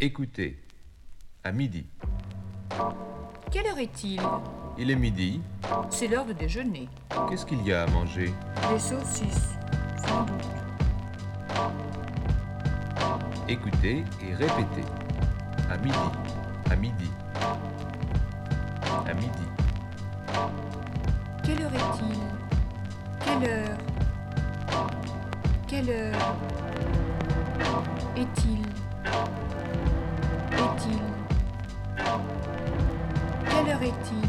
Écoutez, à midi. Quelle heure est-il? Il est midi. C'est l'heure de déjeuner. Qu'est-ce qu'il y a à manger? Des saucisses, sans doute. Écoutez et répétez. À midi. À midi. À midi. Quelle heure est-il? Quelle heure? Quelle heure? Est-il Est-il Quelle heure est-il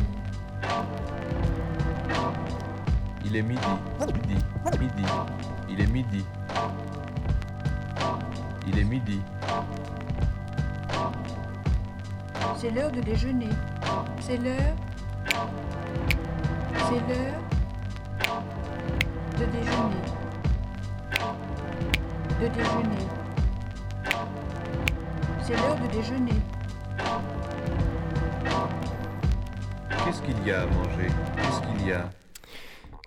Il est midi. Midi. Midi. Il est midi. Il est midi. C'est l'heure de déjeuner. C'est l'heure. C'est l'heure de déjeuner. De déjeuner. C'est l'heure de déjeuner. Qu'est-ce qu'il y a à manger? Qu'est-ce qu'il y a?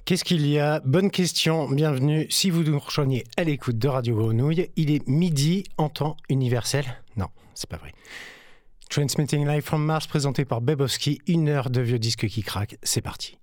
Qu'est-ce qu'il y a? Bonne question, bienvenue. Si vous nous rejoignez à l'écoute de Radio Grenouille, il est midi en temps universel. Non, c'est pas vrai. Transmitting Live from Mars présenté par Bebowski, une heure de vieux disques qui craquent, c'est parti.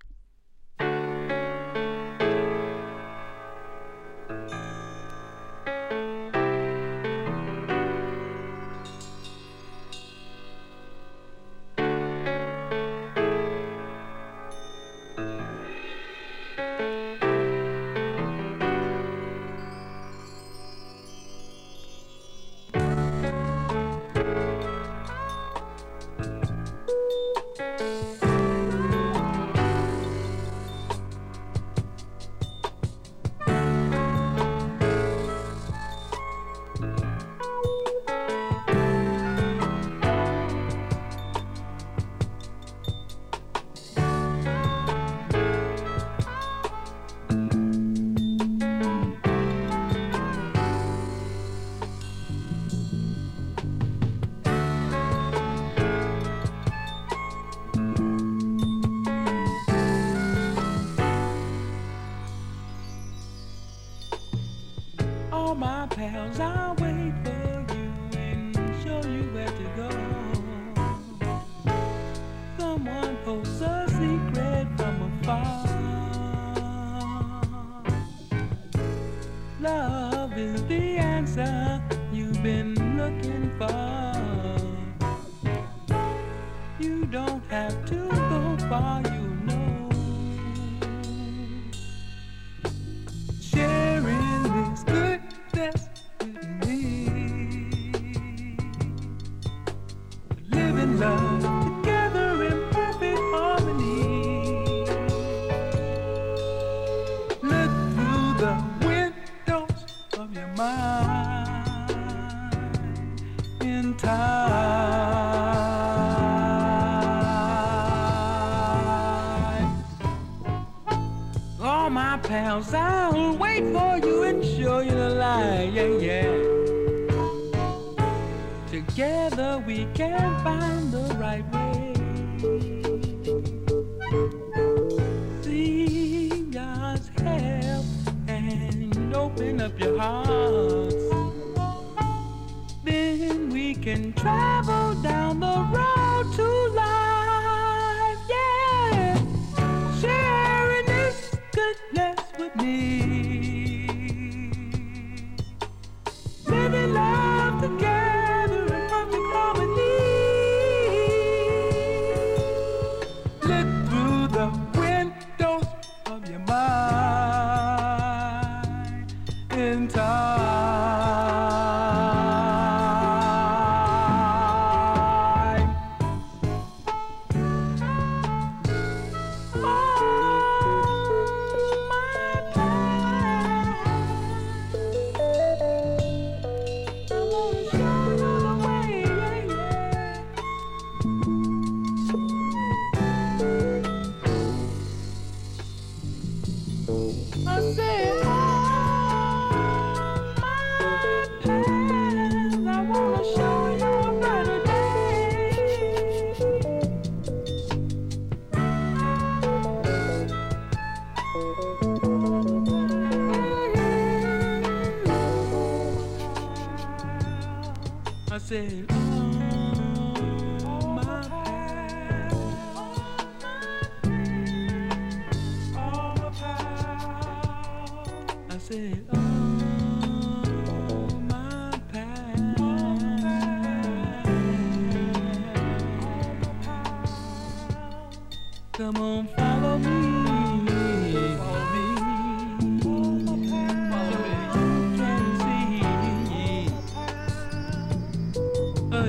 Help and open up your hearts. Then we can travel down the road to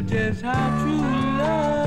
just how true love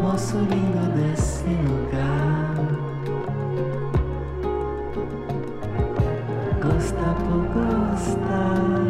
moço lindo desse lugar. Gosta por gostar,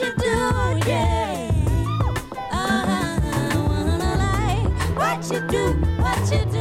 Uh-huh, what you do, what you do.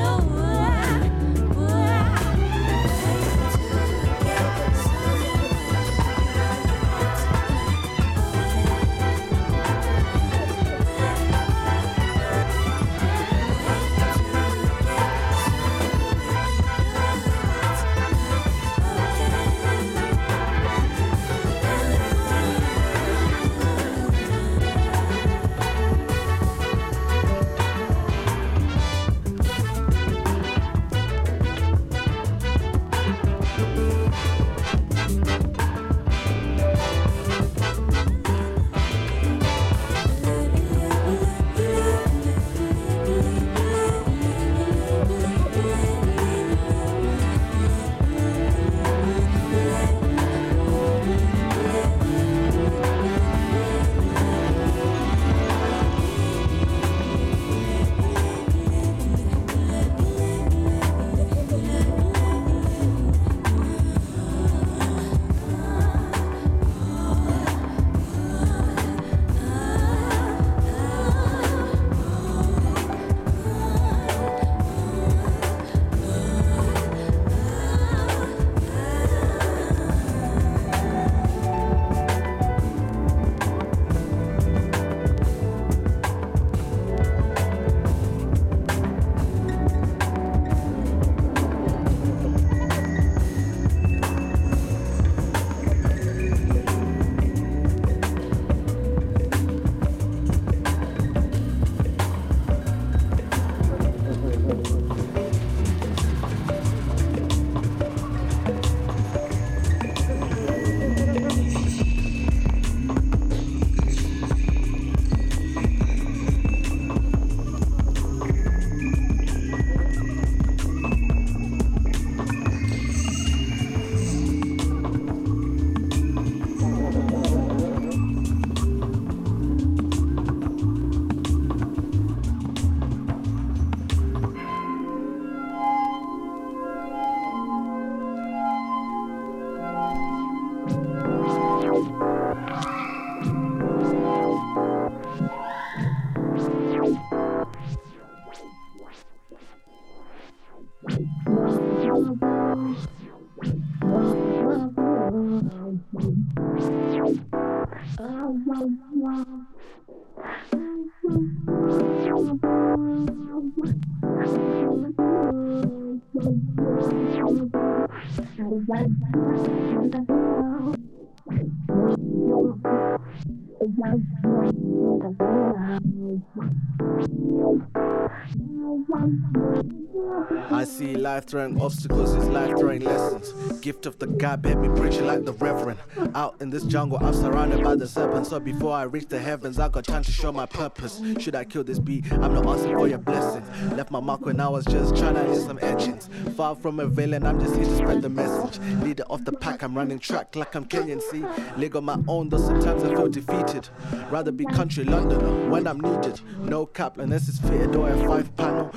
Throwing obstacles is life throwing lessons. Gift of the God, made me preaching like the Reverend. Out in this jungle, I'm surrounded by the serpents. So before I reach the heavens, I got time to show my purpose. Should I kill this beat? I'm not asking for your blessing. Left my mark when I was just trying to leave some etchings. Far from a villain, I'm just here to spread the message. Leader of the pack, I'm running track like I'm Kenyan. See, leg on my own, though sometimes I feel defeated. Rather be country Londoner when I'm needed. No cap unless it's fitted or a five panel.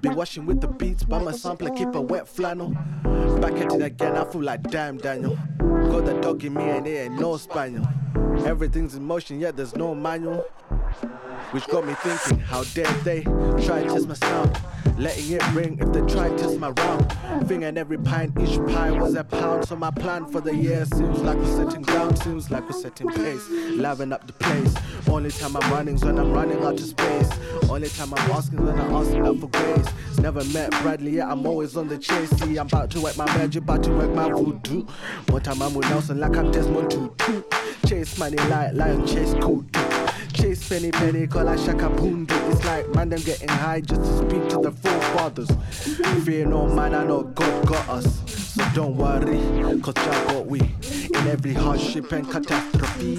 Be washing with the beats by my sampler, keep a wet flannel. Back at it again, I feel like damn Daniel. Got the dog in me and it ain't no spaniel. Everything's in motion, yet there's no manual. Which got me thinking, how dare they try to test my sound? Letting it ring if they try to test my round. Thing and every pint, each pie was a pound. So my plan for the year seems like we're setting ground, seems like we're setting pace, liven up the place. Only time I'm running's when I'm running out of space. Only time I'm asking when I'm asking up for grace. Never met Bradley, yet I'm always on the chase. See, I'm about to work my magic, about to work my voodoo. One time I'm with Nelson like I'm Desmond Tutu. Chase money like lion chase cool. Chase penny penny, call a Shaka It's like man, them getting high just to speak to the forefathers. Fear no man, I know God got us. So don't worry, cause Jah got we in every hardship and catastrophe.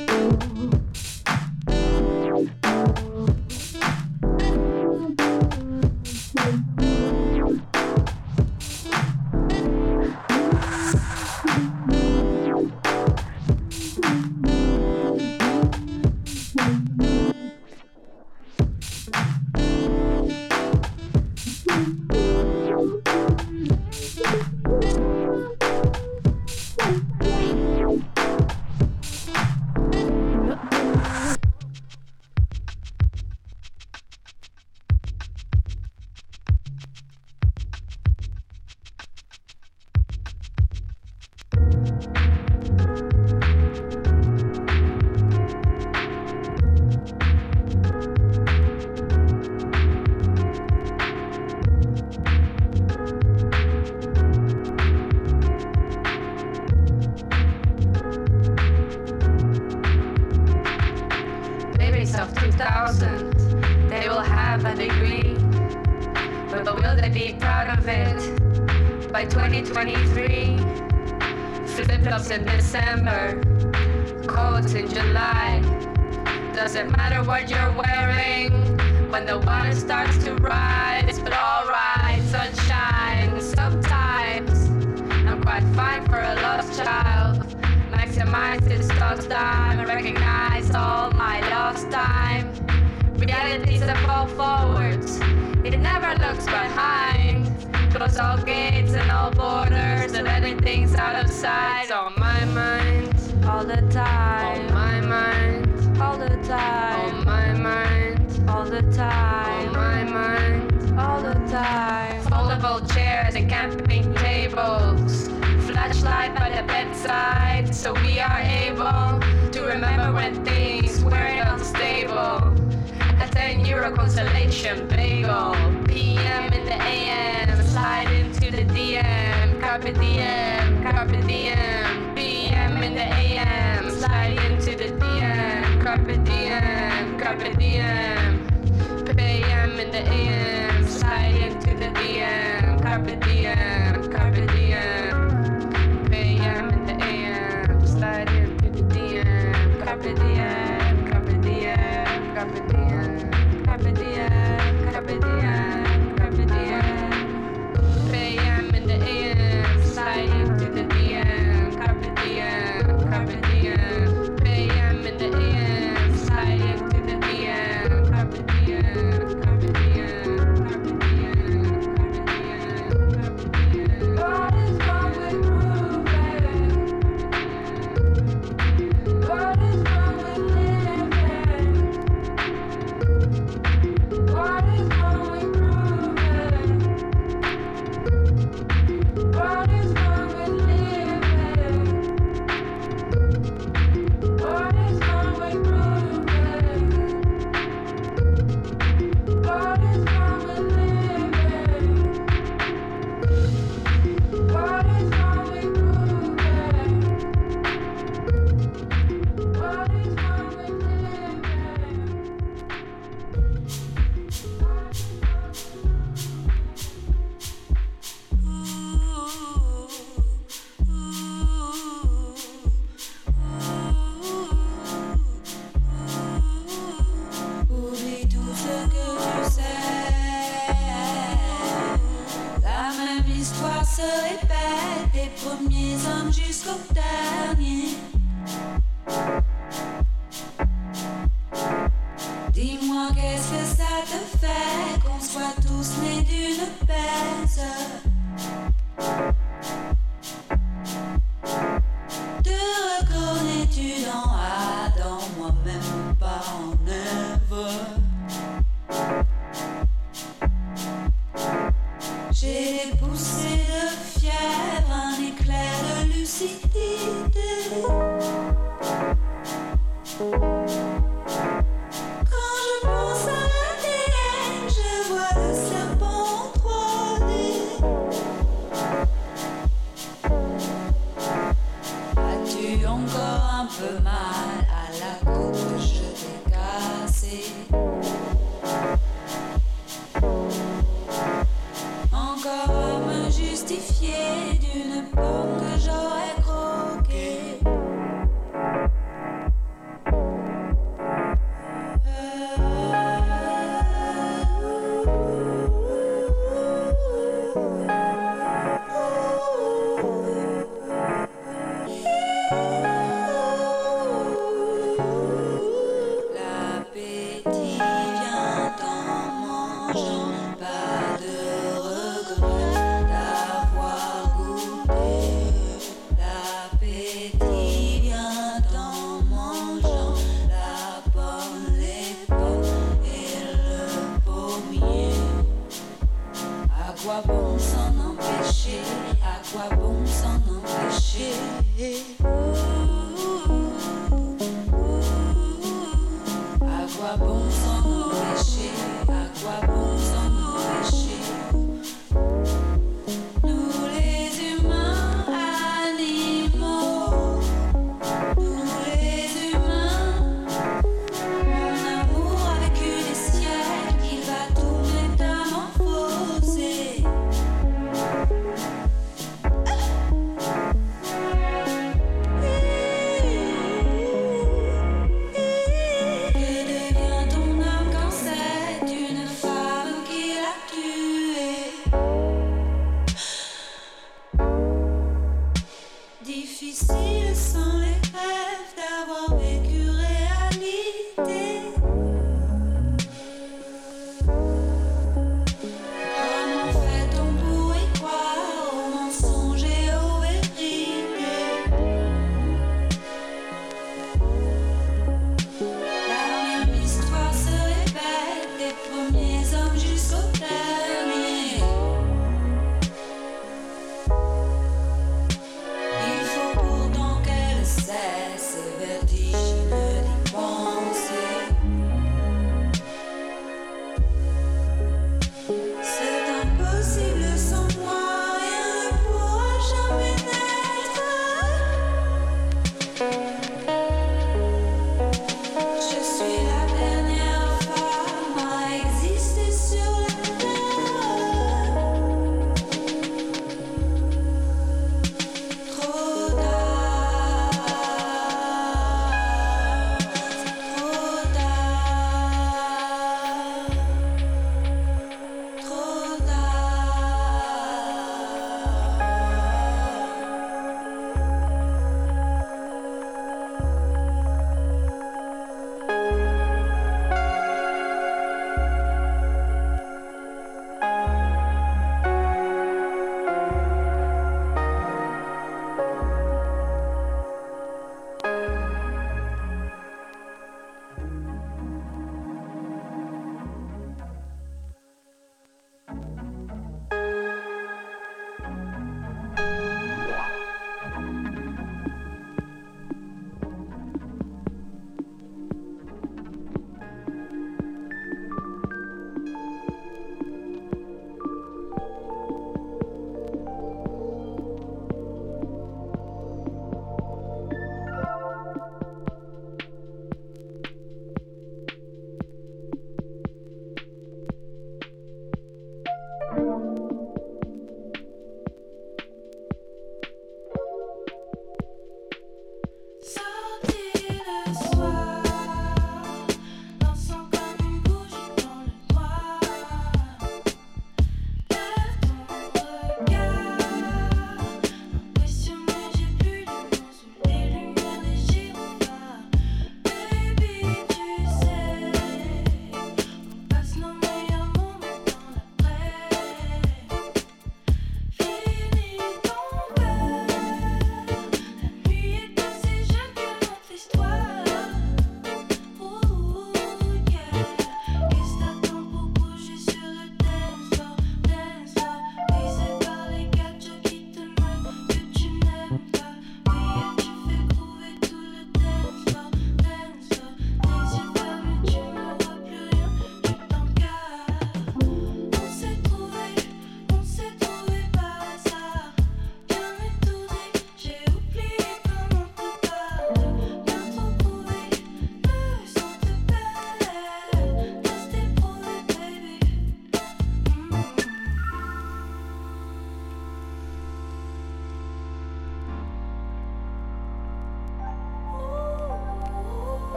in the AM, slide into the DM, carpet DM.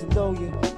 to know you.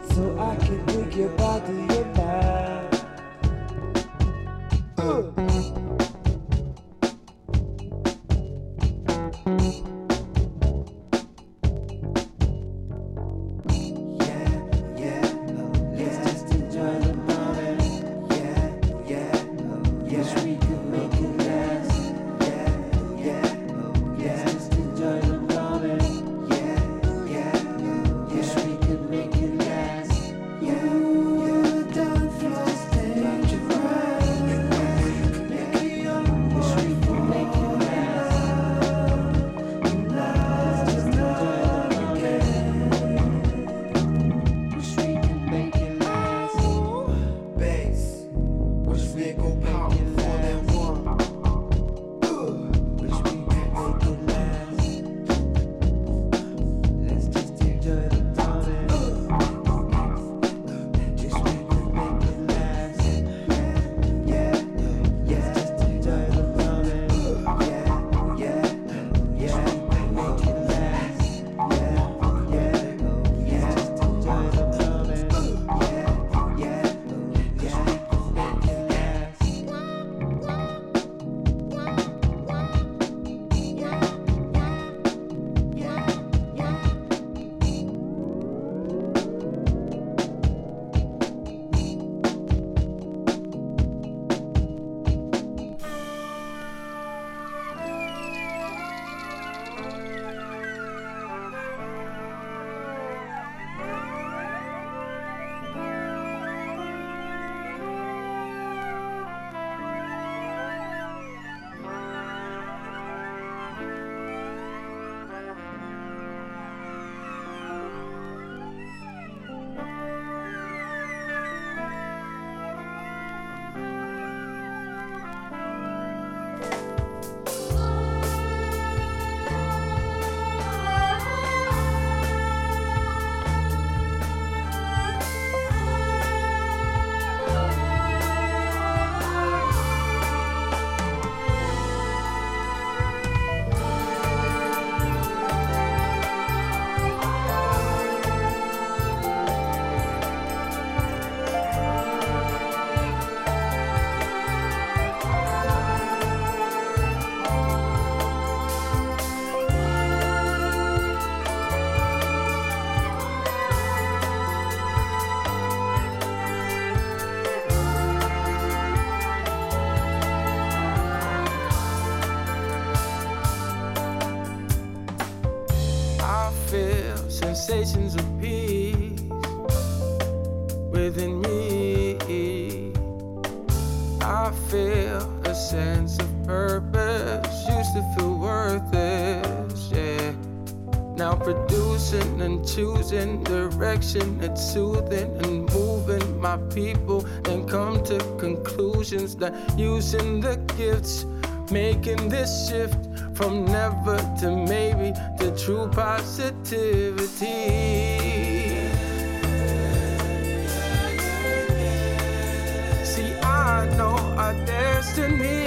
affection, it's soothing and moving my people and come to conclusions that using the gifts, making this shift from never to maybe to true positivity. See, I know our destiny.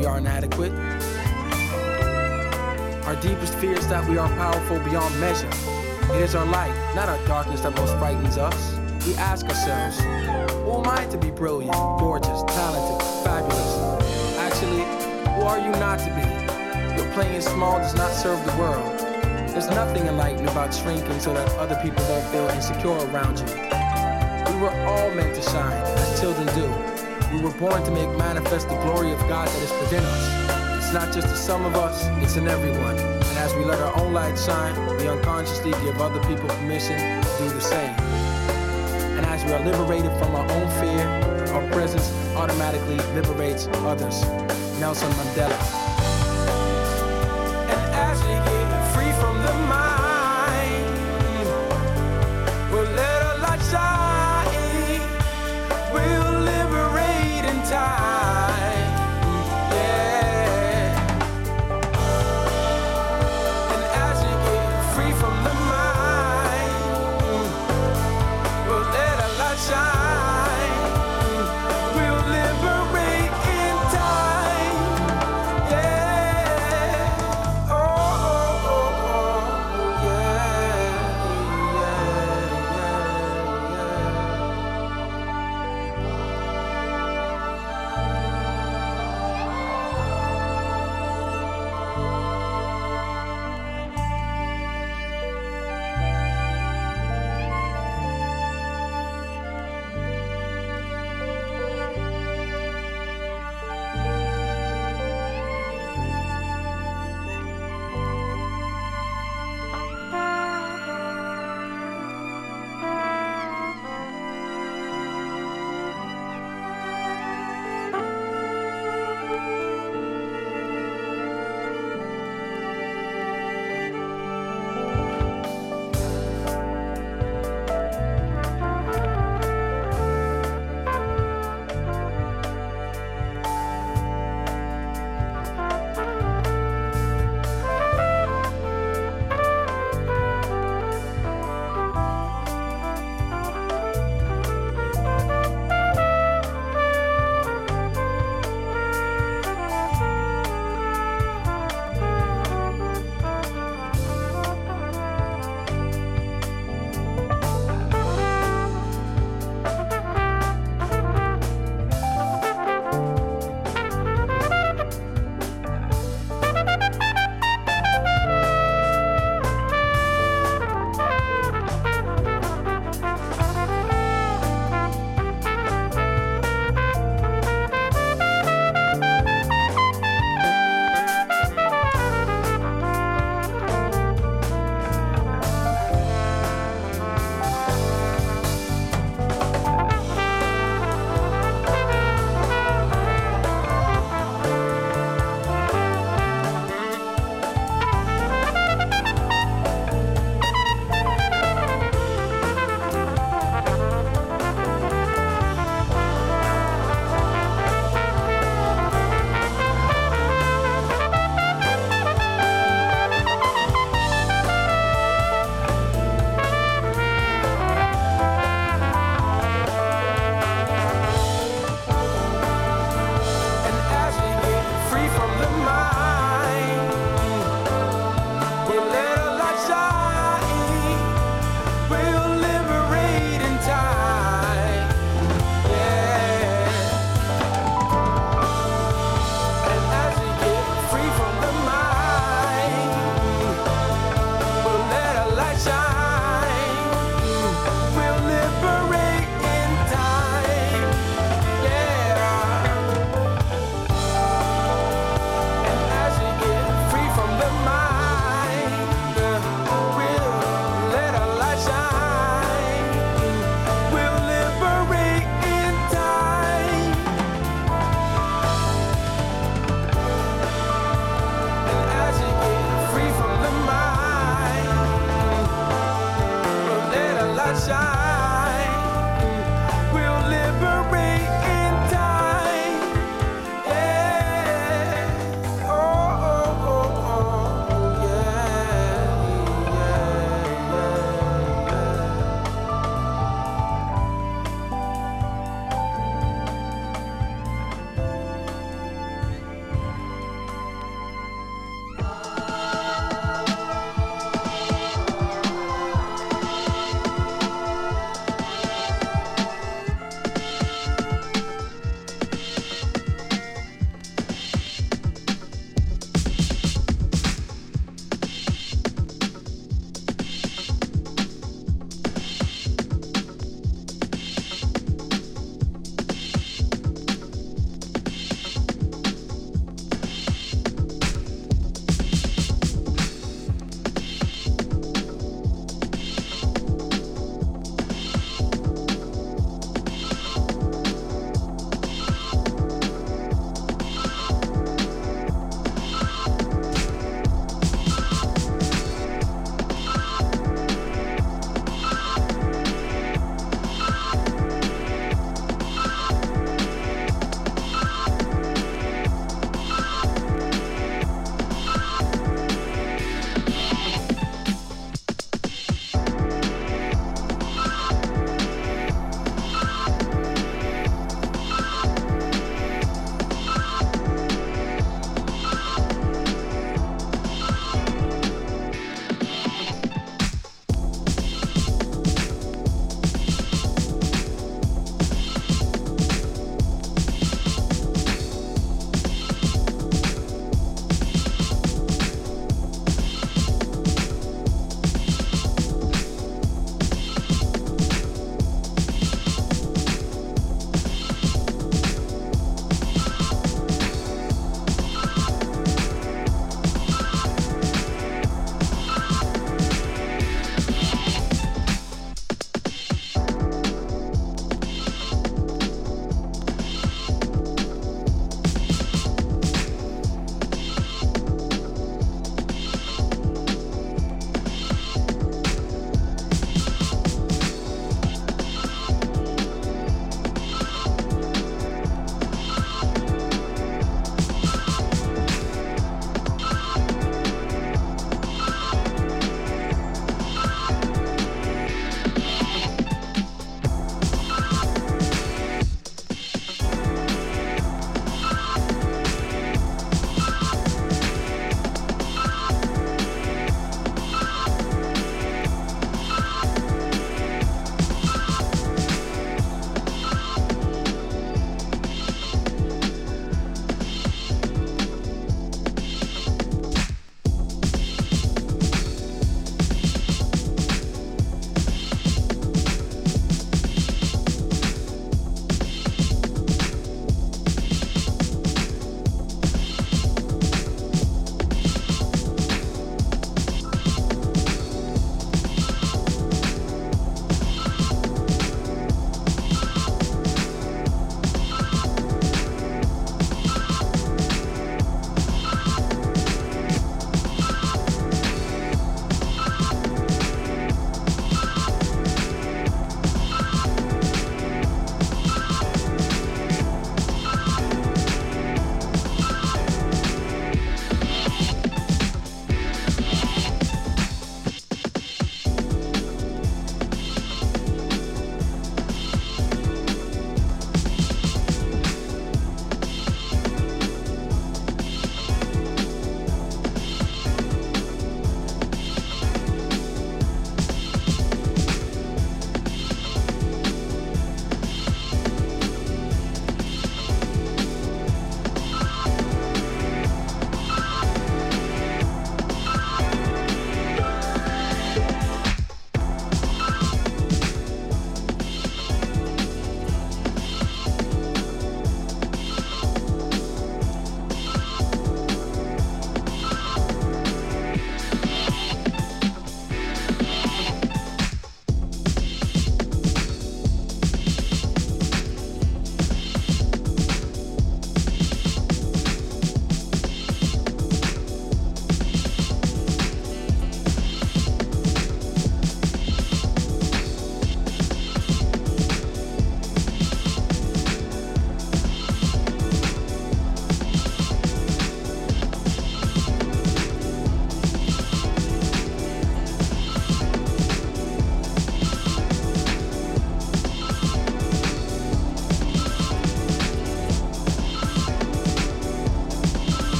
We are inadequate. Our deepest fear is that we are powerful beyond measure. It is our light, not our darkness, that most frightens us. We ask ourselves, who am I to be brilliant, gorgeous, talented, fabulous? Actually, who are you not to be? Your playing small does not serve the world. There's nothing enlightened about shrinking so that other people won't feel insecure around you. We were all meant to shine, as children do. We were born to make manifest the glory of God that is within us. It's not just in some of us, it's in everyone. And as we let our own light shine, we unconsciously give other people permission to do the same. And as we are liberated from our own fear, our presence automatically liberates others. Nelson Mandela.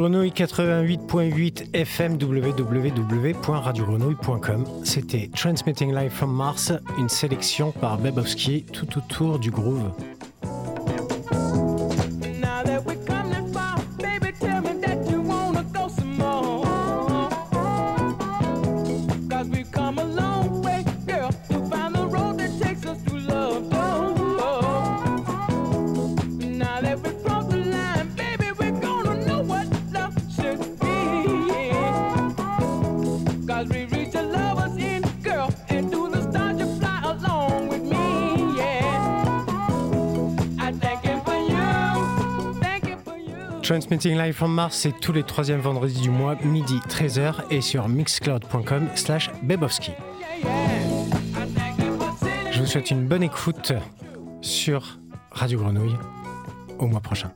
Grenouille 88.8 FM www.radiogrenouille.com. C'était Transmitting Live from Mars, une sélection par Bebowski tout autour du groove. Transmitting Live from Mars, c'est tous les troisièmes vendredis du mois, midi 13h, et sur mixcloud.com slash Bebowski. Je vous souhaite une bonne écoute sur Radio Grenouille. Au mois prochain.